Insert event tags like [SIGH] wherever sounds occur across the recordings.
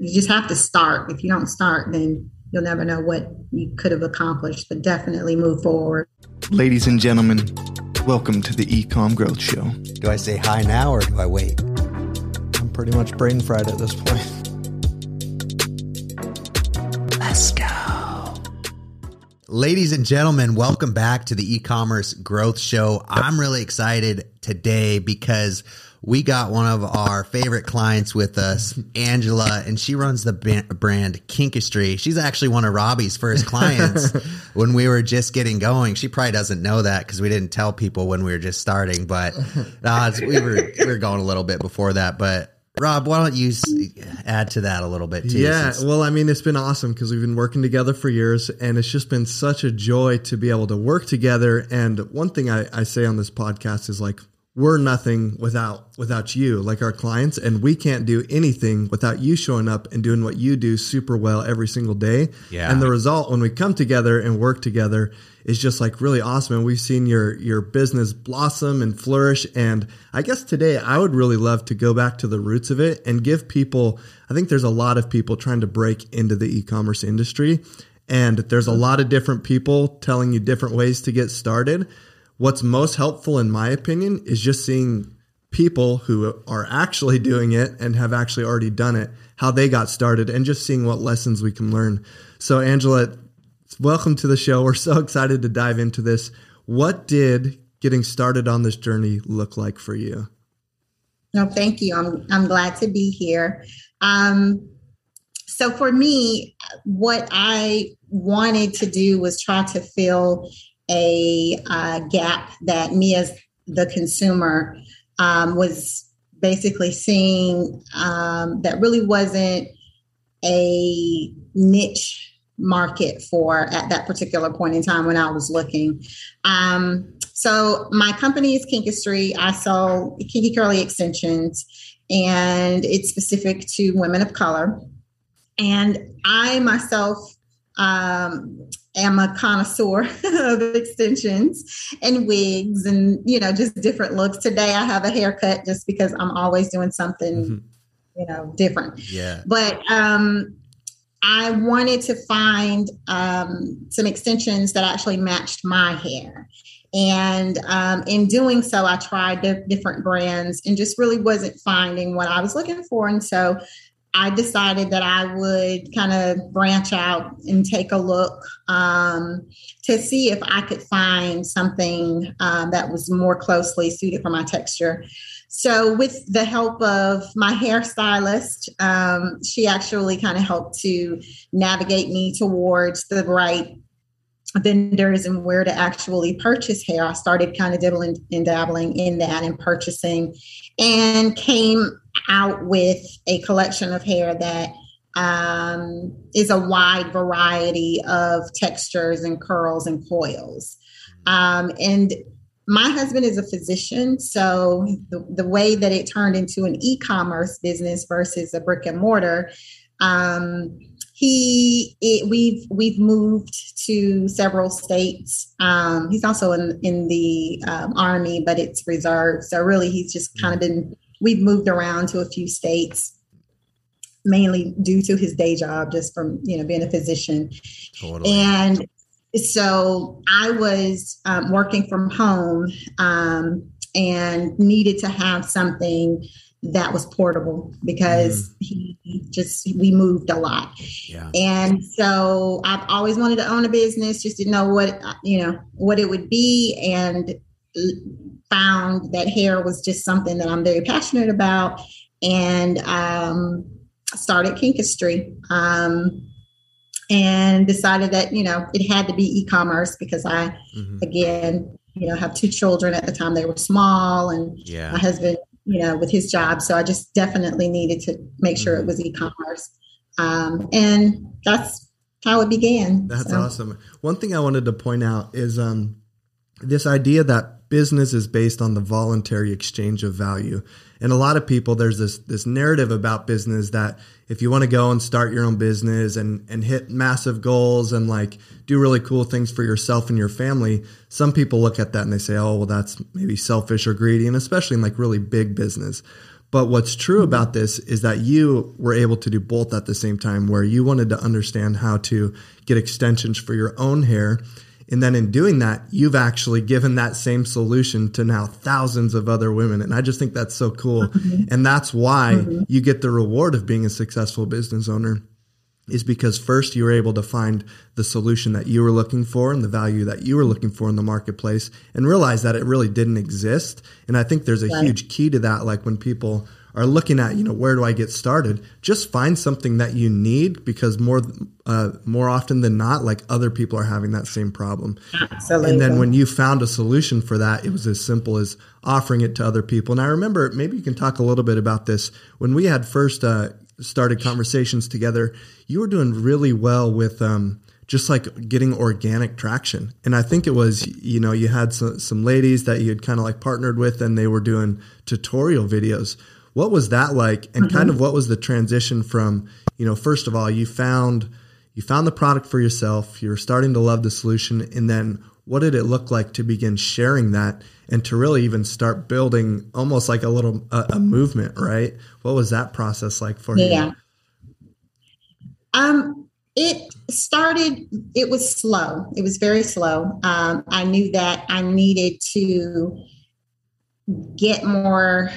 you just have to start. If you don't start, then you'll never know what you could have accomplished, but definitely move forward. Ladies and gentlemen, welcome to the eComm Growth Show. Do I say hi now or do I wait? I'm pretty much brain fried at this point. Let's go. Ladies and gentlemen, welcome back to the e-commerce growth show. I'm really excited today because we got one of our favorite clients with us, Angela, and she runs the brand Kinkistry. She's actually one of Robby's first clients [LAUGHS] when we were just getting going. She probably doesn't know that because we didn't tell people when we were just starting, but uh, we were we were going a little bit before that. But Rob, why don't you add to that a little bit too? Yeah, well, I mean, it's been awesome because we've been working together for years, and it's just been such a joy to be able to work together. And one thing I, I say on this podcast is like, we're nothing without without you like our clients and we can't do anything without you showing up and doing what you do super well every single day. Yeah. And the result when we come together and work together is just like really awesome and we've seen your your business blossom and flourish and i guess today i would really love to go back to the roots of it and give people i think there's a lot of people trying to break into the e-commerce industry and there's a lot of different people telling you different ways to get started what's most helpful in my opinion is just seeing people who are actually doing it and have actually already done it how they got started and just seeing what lessons we can learn. So angela welcome to the show. We're so excited to dive into this. What did getting started on this journey look like for you? No thank you. I'm, I'm glad to be here. Um, so for me what i wanted to do was try to fill a uh, gap that me as the consumer um, was basically seeing um, that really wasn't a niche market for at that particular point in time when I was looking. Um, so my company is Kinkistry. I sell kinky curly extensions, and it's specific to women of color. And I myself um, am a connoisseur [LAUGHS] of extensions and wigs and you know just different looks. Today i have a haircut just because i'm always doing something mm-hmm. you know different. Yeah. But um i wanted to find um some extensions that actually matched my hair. And um, in doing so i tried different brands and just really wasn't finding what i was looking for. And so I decided that I would kind of branch out and take a look um, to see if I could find something um, that was more closely suited for my texture. So, with the help of my hairstylist, um, she actually kind of helped to navigate me towards the right vendors and where to actually purchase hair. I started kind of dibbling and dabbling in that and purchasing and came out with a collection of hair that um, is a wide variety of textures and curls and coils. Um, and my husband is a physician, so the, the way that it turned into an e commerce business versus a brick and mortar. Um, he it, we've we've moved to several states. Um, he's also in in the um, army but it's reserved. So really he's just kind of been we've moved around to a few states mainly due to his day job just from you know being a physician. Totally. and so i was um, working from home um, and needed to have something that was portable because mm. he just we moved a lot yeah. and so i've always wanted to own a business just didn't know what you know what it would be and found that hair was just something that i'm very passionate about and um, started kinkistry um, and decided that you know it had to be e-commerce because i mm-hmm. again you know have two children at the time they were small and yeah. my husband you know, with his job. So I just definitely needed to make sure it mm-hmm. was e-commerce. Um, and that's how it began. That's so. awesome. One thing I wanted to point out is um, this idea that business is based on the voluntary exchange of value. And a lot of people, there's this this narrative about business that if you want to go and start your own business and and hit massive goals and like do really cool things for yourself and your family, some people look at that and they say, oh, well, that's maybe selfish or greedy, and especially in like really big business. But what's true about this is that you were able to do both at the same time, where you wanted to understand how to get extensions for your own hair. And then in doing that, you've actually given that same solution to now thousands of other women. And I just think that's so cool. Mm-hmm. And that's why mm-hmm. you get the reward of being a successful business owner is because first you were able to find the solution that you were looking for and the value that you were looking for in the marketplace and realize that it really didn't exist. And I think there's a right. huge key to that. Like when people are looking at, you know, where do I get started? Just find something that you need because more, uh, more often than not, like other people are having that same problem. Absolutely. And then when you found a solution for that, it was as simple as offering it to other people. And I remember maybe you can talk a little bit about this when we had first, uh, started conversations together, you were doing really well with um, just like getting organic traction. And I think it was, you know, you had some, some ladies that you had kind of like partnered with and they were doing tutorial videos. What was that like? And mm-hmm. kind of what was the transition from, you know, first of all, you found you found the product for yourself, you're starting to love the solution, and then what did it look like to begin sharing that and to really even start building almost like a little a, a movement right what was that process like for yeah. you yeah um it started it was slow it was very slow um, i knew that i needed to get more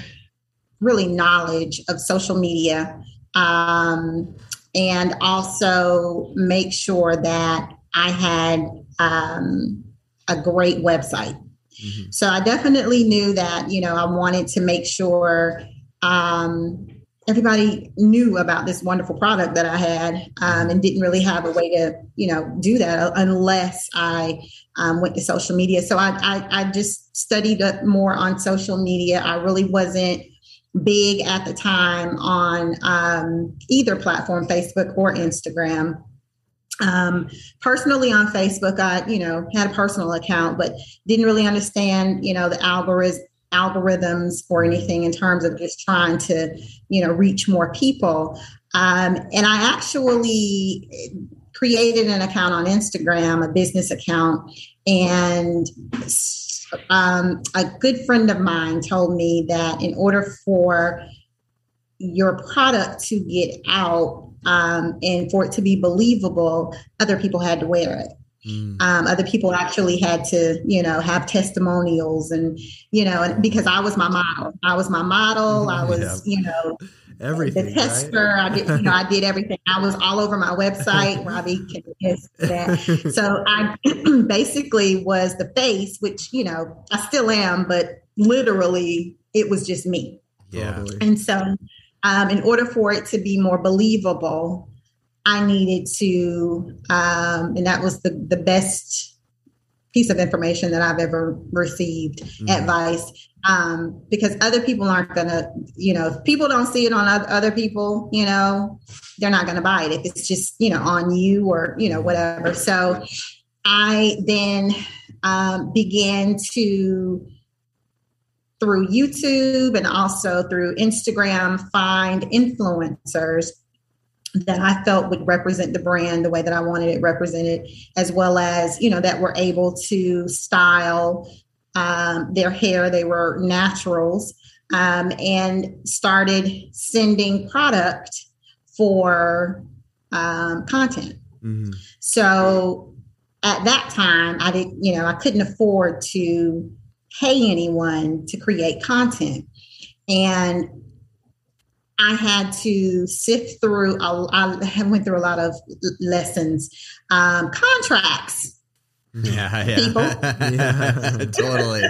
really knowledge of social media um, and also make sure that i had um, a great website. Mm-hmm. So I definitely knew that, you know, I wanted to make sure um, everybody knew about this wonderful product that I had um, and didn't really have a way to, you know, do that unless I um, went to social media. So I, I, I just studied up more on social media. I really wasn't big at the time on um, either platform, Facebook or Instagram. Um, personally on Facebook, I, you know, had a personal account, but didn't really understand, you know, the algorithm algorithms or anything in terms of just trying to, you know, reach more people. Um, and I actually created an account on Instagram, a business account, and um, a good friend of mine told me that in order for your product to get out um, and for it to be believable, other people had to wear it. Mm. Um, other people actually had to, you know, have testimonials and, you know, and because I was my model, I was my model. I [LAUGHS] was, yeah. you know, everything. The tester. Right? I did, you know, I [LAUGHS] did everything. I was all over my website. Robby can attest to that. So I [CLEARS THROAT] basically was the face, which you know I still am, but literally it was just me. Yeah. And so um, in order for it to be more believable, I needed to, um, and that was the, the best piece of information that I've ever received mm-hmm. advice. Um, because other people aren't going to, you know, if people don't see it on other people, you know, they're not going to buy it if it's just, you know, on you or, you know, whatever. So I then um, began to through YouTube and also through Instagram find influencers that I felt would represent the brand the way that I wanted it represented, as well as, you know, that were able to style um, their hair. They were naturals um, and started sending product for um, content. Mm-hmm. So at that time, I didn't, you know, I couldn't afford to pay anyone to create content. And I had to sift through, I went through a lot of lessons, um, contracts. Yeah, yeah. People. [LAUGHS] yeah, [LAUGHS] totally.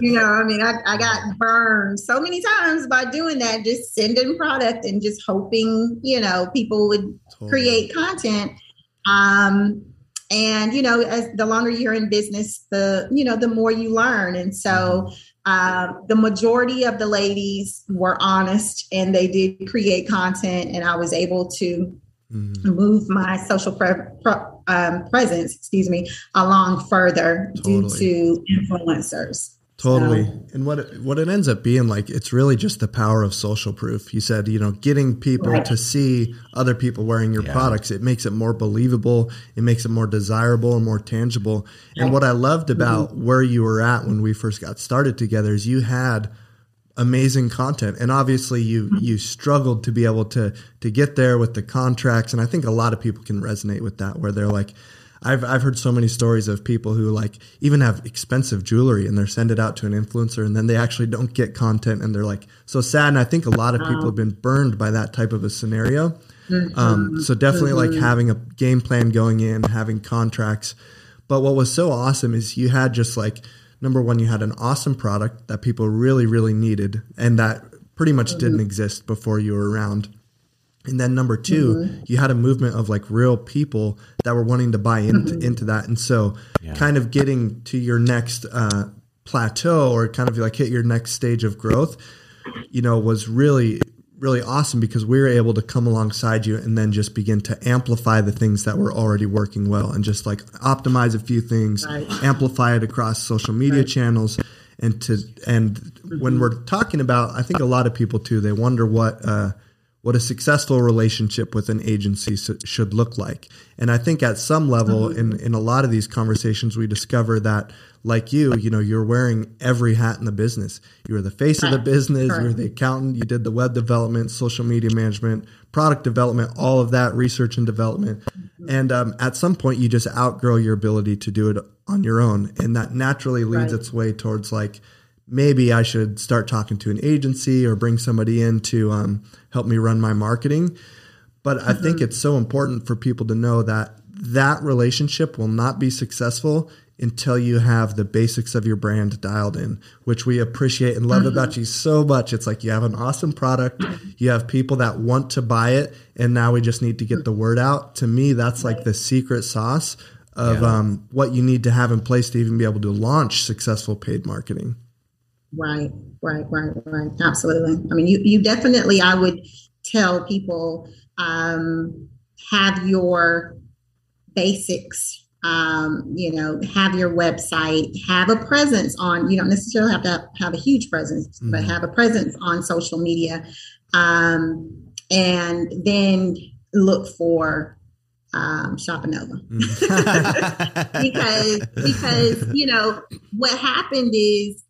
you know, I mean, I, I got burned so many times by doing that, just sending product and just hoping, you know, people would totally. create content. Um, and you know as the longer you're in business the you know the more you learn and so um, the majority of the ladies were honest and they did create content and i was able to mm-hmm. move my social pre- pre- um, presence excuse me along further totally. due to influencers Totally. So, and what it, what it ends up being like, it's really just the power of social proof. You said, you know, getting people right. to see other people wearing your yeah. products, it makes it more believable. It makes it more desirable and more tangible. And what I loved about mm-hmm. where you were at when we first got started together is you had amazing content and obviously you you struggled to be able to to get there with the contracts and i think a lot of people can resonate with that where they're like i've i've heard so many stories of people who like even have expensive jewelry and they're send it out to an influencer and then they actually don't get content and they're like so sad. And i think a lot of people have been burned by that type of a scenario. Um, so definitely like having a game plan going in having contracts. But what was so awesome is you had just like number one, you had an awesome product that people really, really needed, and that pretty much mm-hmm. didn't exist before you were around. And then number 2 mm-hmm. you had a movement of like real people that were wanting to buy into, mm-hmm. into that. And so, yeah. kind of getting to your next uh, plateau or kind of like hit your next stage of growth, you know, was really really awesome because we were able to come alongside you and then just begin to amplify the things that were already working well and just like optimize a few things, right. amplify it across social media right. channels and to and mm-hmm. when we're talking about I think a lot of people too they wonder what uh what a successful relationship with an agency should look like. And I think at some level mm-hmm. in in a lot of these conversations we discover that like you, you know, you're wearing every hat in the business. You are the face of the business, you're the accountant, you did the web development, social media management, product development, all of that, research and development. Mm-hmm. And um, at some point, you just outgrow your ability to do it on your own. And that naturally leads right. its way towards like, maybe I should start talking to an agency or bring somebody in to um, help me run my marketing. But mm-hmm. I think mm-hmm. it's so important for people to know that that relationship will not be successful until you have the basics of your brand dialed in, which we appreciate and love mm-hmm. about you so much. It's like you have an awesome product, you have people that want to buy it, and now we just need to get the word out. To me, that's like the secret sauce of yeah. um, what you need to have in place to even be able to launch successful paid marketing. Right, right, right, right. Absolutely. I mean, you, you definitely, I would tell people um, have your basics um, you know, have your website, have a presence on, you don't necessarily have to have, a huge presence, mm-hmm. but have a presence on social media. Um, and then look for um, Shopanova. Mm. [LAUGHS] because, because, you know, what happened is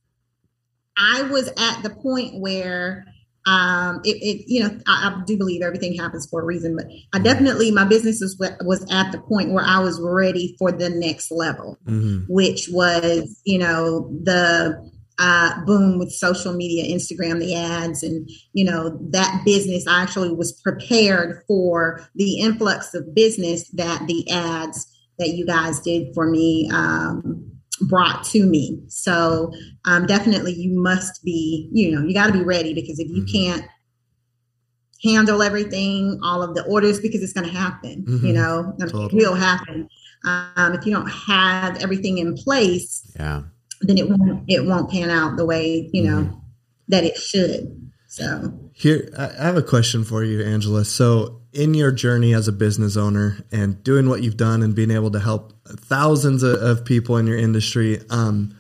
I was at the point where um, it, it, you know, I, I, do believe everything happens for a reason, but I definitely, my business was, was at the point where I was ready for the next level, mm-hmm. which was, you know, the, uh, boom with social media, Instagram, the ads, and you know that business. I actually was prepared for the influx of business that the ads that you guys did for me um, brought to me. So um, definitely you must be, you know, you got to be ready because if you mm-hmm. can't handle everything, all of the orders, because it's going to happen, mm-hmm. you know, totally. it will happen. Um, if you don't have everything in place, yeah, then it won't it won't pan out the way you know mm-hmm. that it should. So here, I have a question for you, Angela. So in your journey as a business owner and doing what you've done and being able to help thousands of, people in your industry, um,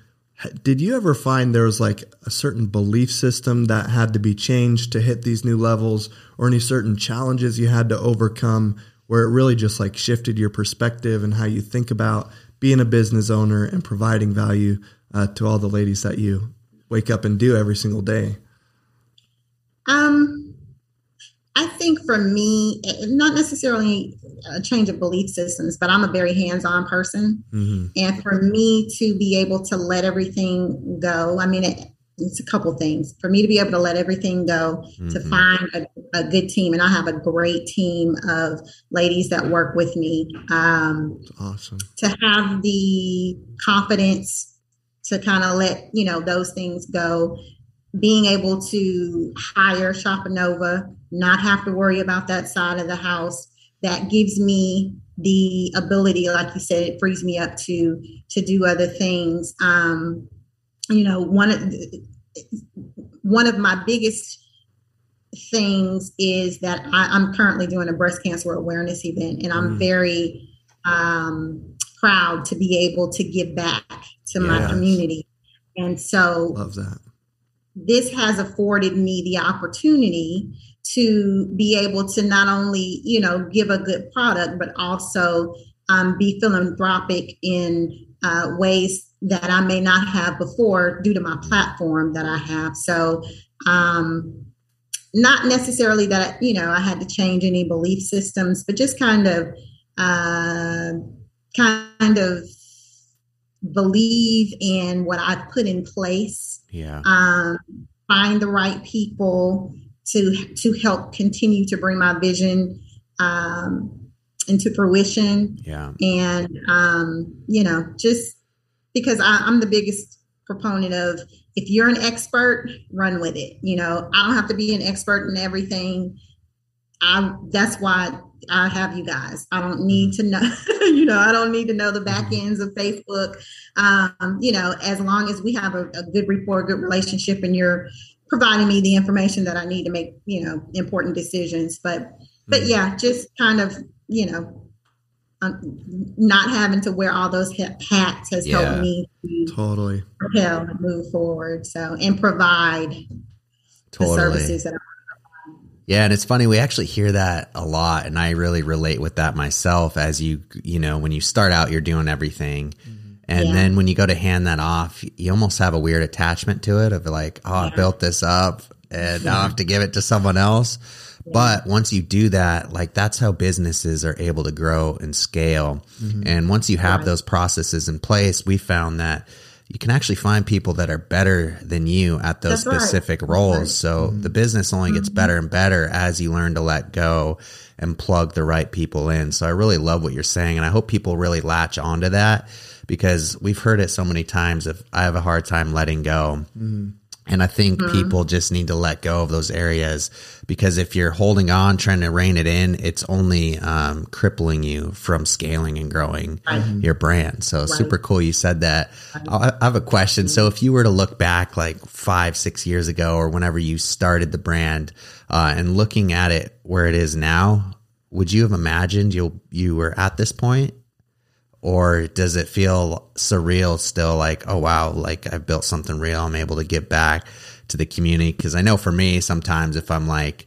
did you ever find there was like a certain belief system that had to be changed to hit these new levels or any certain challenges you had to overcome where it really just like shifted your perspective and how you think about being a business owner and providing value uh, to all the ladies that you wake up and do every single day? Um, I think for me, not necessarily a change of belief systems, but I'm a very hands on person. Mm-hmm. And for me to be able to let everything go, I mean, it, it's a couple things. For me to be able to let everything go, mm-hmm. to find a, a, good team, and I have a great team of ladies that work with me. Um, awesome. To have the confidence to kind of let you know those things go being able to hire Shopanova, not have to worry about that side of the house, that gives me the ability, like you said, it frees me up to to do other things. Um, you know, one of one of my biggest things is that I, am currently doing a breast cancer awareness event, and I'm mm. very um, proud to be able to give back to yes. my community. And so, love that this has afforded me the opportunity to be able to not only you know give a good product but also um, be philanthropic in uh, ways that I may not have before due to my platform that I have. So um, not necessarily that you know I had to change any belief systems, but just kind of uh, kind of believe in what I've put in place. Yeah. Um, find the right people to to help continue to bring my vision um, into fruition. Yeah. And um, you know, just because I, I'm the biggest proponent of if you're an expert, run with it. You know, I don't have to be an expert in everything. I that's why I have you guys. I don't need to know, [LAUGHS] you know, I don't need to know the back ends of Facebook. Um, you know, as long as we have a, a good rapport, good relationship, and you're providing me the information that I need to make, you know, important decisions. But but yeah, just kind of, you know, um, not having to wear all those hats has Yeah. helped me to Totally. propel move forward. So and provide the services that are Yeah, and it's funny we actually hear that a lot and I really relate with that myself as you you know, when you start out you're doing everything. Mm-hmm. And Yeah. then when you go to hand that off, you almost have a weird attachment to it of like, oh, I built this up and now I have to give it to someone else. But once you do that, like that's how businesses are able to grow and scale. Mm-hmm. And once you have those processes in place, we found that you can actually find people that are better than you at those That's right. specific roles. right. So mm-hmm. the business only gets mm-hmm. better and better as you learn to let go and plug the right people in. So I really love what you're saying. And I hope people really latch onto that because we've heard it so many times. If I have a hard time letting go, mm-hmm. And I think people just need to let go of those areas because if you're holding on, trying to rein it in, it's only um, crippling you from scaling and growing your brand. So super cool you said that. I I have a question. So if you were to look back like five, six years ago or whenever you started the brand uh, and looking at it where it is now, would you have imagined you you were at this point? Or does it feel surreal still like oh wow like i've built something real i'm able to give back to the community? Because i know for me sometimes if i'm like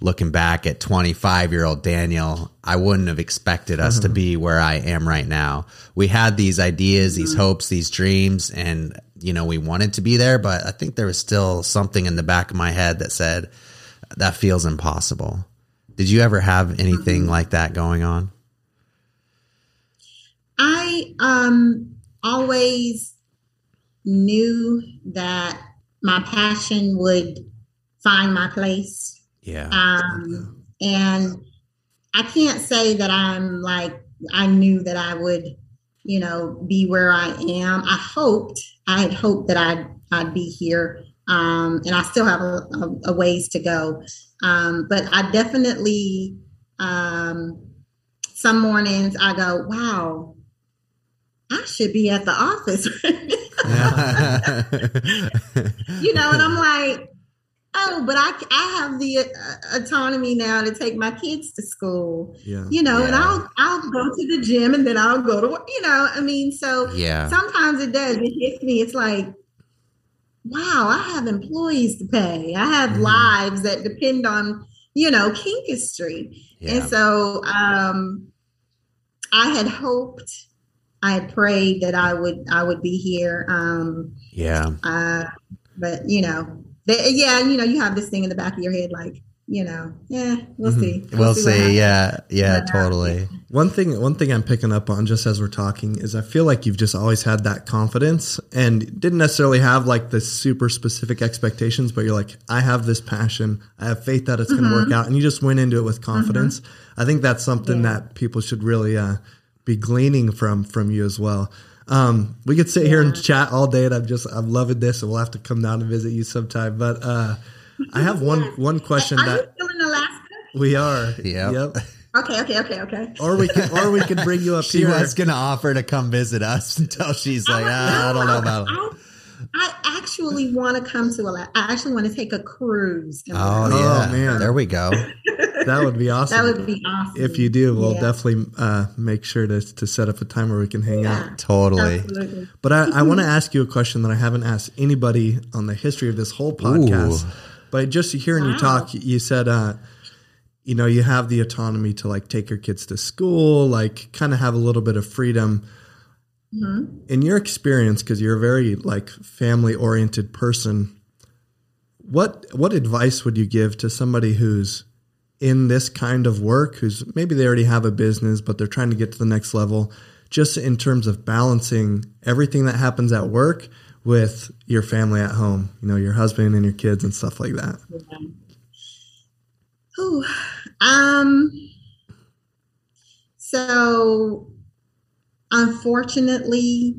looking back at 25 year old daniel i wouldn't have expected us to mm-hmm. be where i am right now. We had these ideas these mm-hmm. hopes these dreams and you know we wanted to be there but i think there was still something in the back of my head that said that feels impossible. Did you ever have anything mm-hmm. like that going on I um always knew that my passion would find my place. yeah Um and I can't say that I'm like I knew that I would, you know, be where I am. I hoped, I had hoped that I'd I'd be here. Um and I still have a, a, a ways to go. Um but I definitely um some mornings I go, wow, I should be at the office. [LAUGHS] you know, and I'm like, oh, but I, I have the uh, autonomy now to take my kids to school, Yeah. you know, and I'll, I'll go to the gym and then I'll go to, work, you know, I mean, so yeah sometimes it does, it hits me. It's like, wow, I have employees to pay. I have Mhm. lives that depend on, you know, Kinkistry. yeah And so um, I had hoped, I had prayed that I would I would be here. Um, yeah uh, but you know, they, yeah, you know, you have this thing in the back of your head, like, you know, yeah, we'll Mhm. see. We'll what see. happens. Yeah, yeah, But, uh, totally. One thing, one thing I'm picking up on just as we're talking is I feel like you've just always had that confidence and didn't necessarily have like the super specific expectations, but you're like, I have this passion. I have faith that it's going to work out. And you just went into it with confidence. I think that's something Yeah. that people should really, uh, be gleaning from, from you as well. Um, we could sit here and chat all day and I'm just, I'm loving this and we'll have to come down and visit you sometime. But, uh, I have one, [LAUGHS] one question Are you that still in Alaska? we are. Yep. Yep. Okay, okay, okay, okay. Or we can, or we can bring you up [LAUGHS] She here. was gonna offer to come visit us [LAUGHS] until she's like, I'm ah, I don't know about it. I, I actually want to come to Alaska. I actually want to take a cruise. Oh Alaska. yeah, man. there we go. That would be awesome. that would be awesome. If you do, we'll Yeah. definitely uh, make sure to, to set up a time where we can hang out. Totally. absolutely. But I, I want to ask you a question that I haven't asked anybody on the history of this whole podcast. Ooh. But just hearing you talk, you said, uh, you know, you have the autonomy to like take your kids to school, like kind of have a little bit of freedom. Mhm. In your experience, because you're a very like family oriented person, what what advice would you give to somebody who's in this kind of work, who's maybe they already have a business, but they're trying to get to the next level, just in terms of balancing everything that happens at work with your family at home, you know, your husband and your kids and stuff like that? Yeah. Ooh, um, so unfortunately,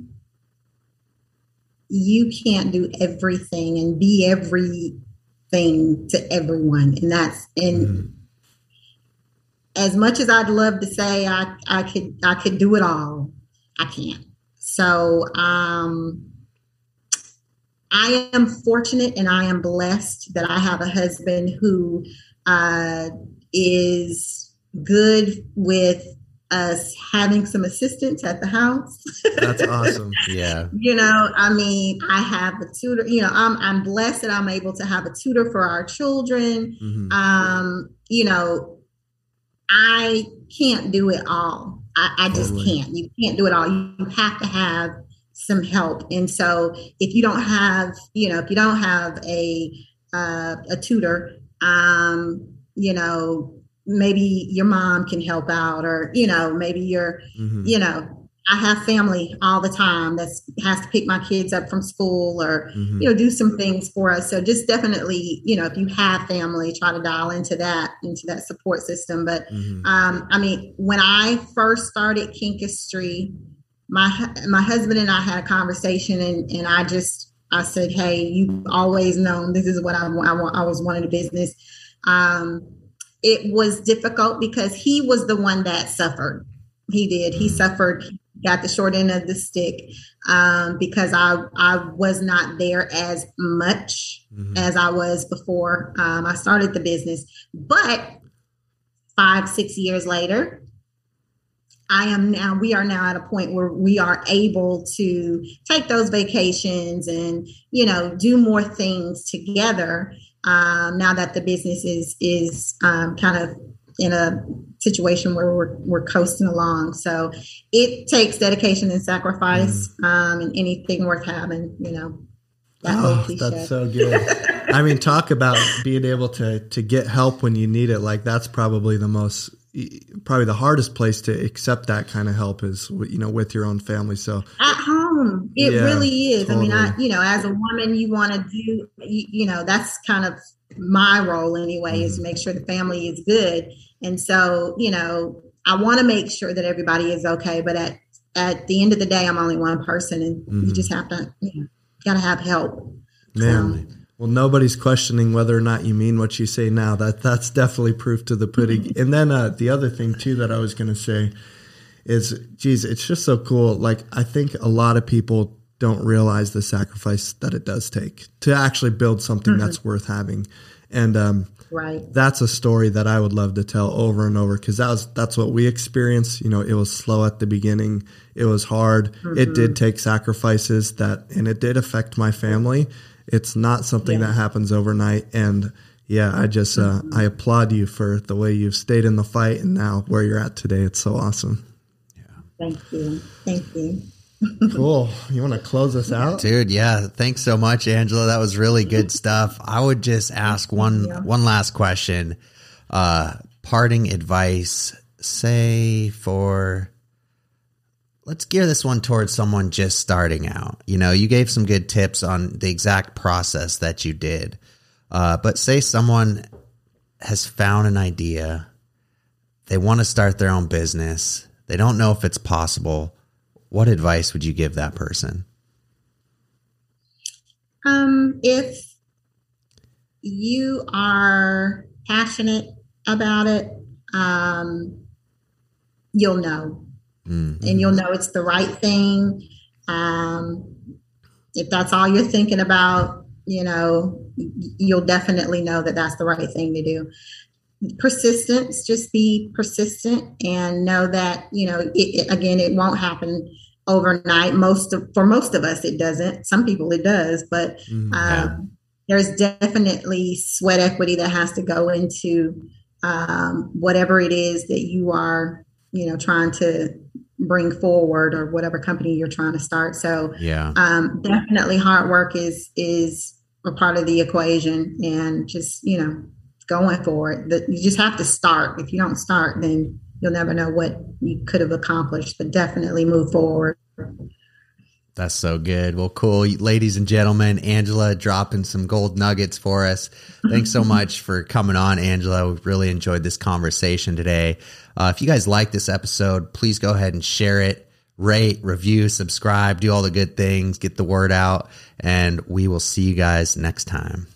you can't do everything and be everything to everyone. And that's, and mm. As much as I'd love to say I, I could, I could do it all, I can't. So, um, I am fortunate and I am blessed that I have a husband who uh, is good with us having some assistance at the house. That's [LAUGHS] awesome. Yeah. you know, I mean, I have a tutor, you know, I'm I'm blessed that I'm able to have a tutor for our children. Mm-hmm. Um, you know, I can't do it all. I, I just totally. can't. You can't do it all. You have to have some help. And so if you don't have, you know, if you don't have a uh, a tutor, um, you know, maybe your mom can help out or you know maybe you're mm-hmm. you know i have family all the time that has to pick my kids up from school or mm-hmm. you know do some things for us so just definitely you know if you have family try to dial into that into that support system but mm-hmm. um, i mean when i first started kinkistry my my husband and i had a conversation and and i just i said hey you've always known this is what i, I, I was wanting a business um, it was difficult because he was the one that suffered. He did. He mm-hmm. suffered. Got the short end of the stick um, because I I was not there as much mm-hmm. as I was before um, I started the business. But five six years later, I am now, we are now at a point where we are able to take those vacations and, you know, do more things together um, now that the business is is um, kind of in a situation where we're, we're coasting along. So it takes dedication and sacrifice mm. um, and anything worth having, you know. That oh, that's so good. [LAUGHS] I mean, talk about being able to to get help when you need it. Like that's probably the most probably the hardest place to accept that kind of help is you know with your own family so at home it yeah, really is totally. i mean i you know as a woman you want to do you, you, know that's kind of my role anyway is to make sure the family is good and so you know i want to make sure that everybody is okay but at at the end of the day i'm only one person and mm-hmm. you just have to you know gotta have help Man. Well, nobody's questioning whether or not you mean what you say now. That that's definitely proof to the pudding. and then uh, the other thing too that I was going to say is, geez, it's just so cool. Like I think a lot of people don't realize the sacrifice that it does take to actually build something mm-hmm. that's worth having. And um, right, that's a story that I would love to tell over and over because that was that's what we experienced. You know, it was slow at the beginning. It was hard. Mm-hmm. It did take sacrifices that, and it did affect my family it's not something yeah. that happens overnight. And yeah, I just, uh, mm-hmm. I applaud you for the way you've stayed in the fight and now where you're at today. It's so awesome. Yeah. Thank you. Thank you. Cool. You want to close us out? Dude, yeah. Thanks so much, Angela. That was really good stuff. I would just ask one one last question. Uh parting advice, say for let's gear this one towards someone just starting out. You know, you gave some good tips on the exact process that you did. Uh, but say someone has found an idea, they want to start their own business, they don't know if it's possible. What advice would you give that person? Um, if you are passionate about it, um, you'll know mm-hmm. and you'll know it's the right thing. Um, if that's all you're thinking about, you know, you'll definitely know that that's the right thing to do. Persistence, just be persistent and know that, you know, it, again, it won't happen overnight. Most of, for most of us, it doesn't. Some people it does, but mm-hmm. um, there's definitely sweat equity that has to go into um, whatever it is that you are, you know, trying to bring forward or whatever company you're trying to start. So yeah, um, definitely hard work is is a part of the equation and just, you know, going for it. That you just have to start. If you don't start, then you'll never know what you could have accomplished, but definitely move forward. That's so good. Well, cool. Ladies and gentlemen, Angela dropping some gold nuggets for us. Thanks so [LAUGHS] much for coming on, Angela. We've really enjoyed this conversation today. Uh, if you guys like this episode, please go ahead and share it, rate, review, subscribe, do all the good things, get the word out, and we will see you guys next time.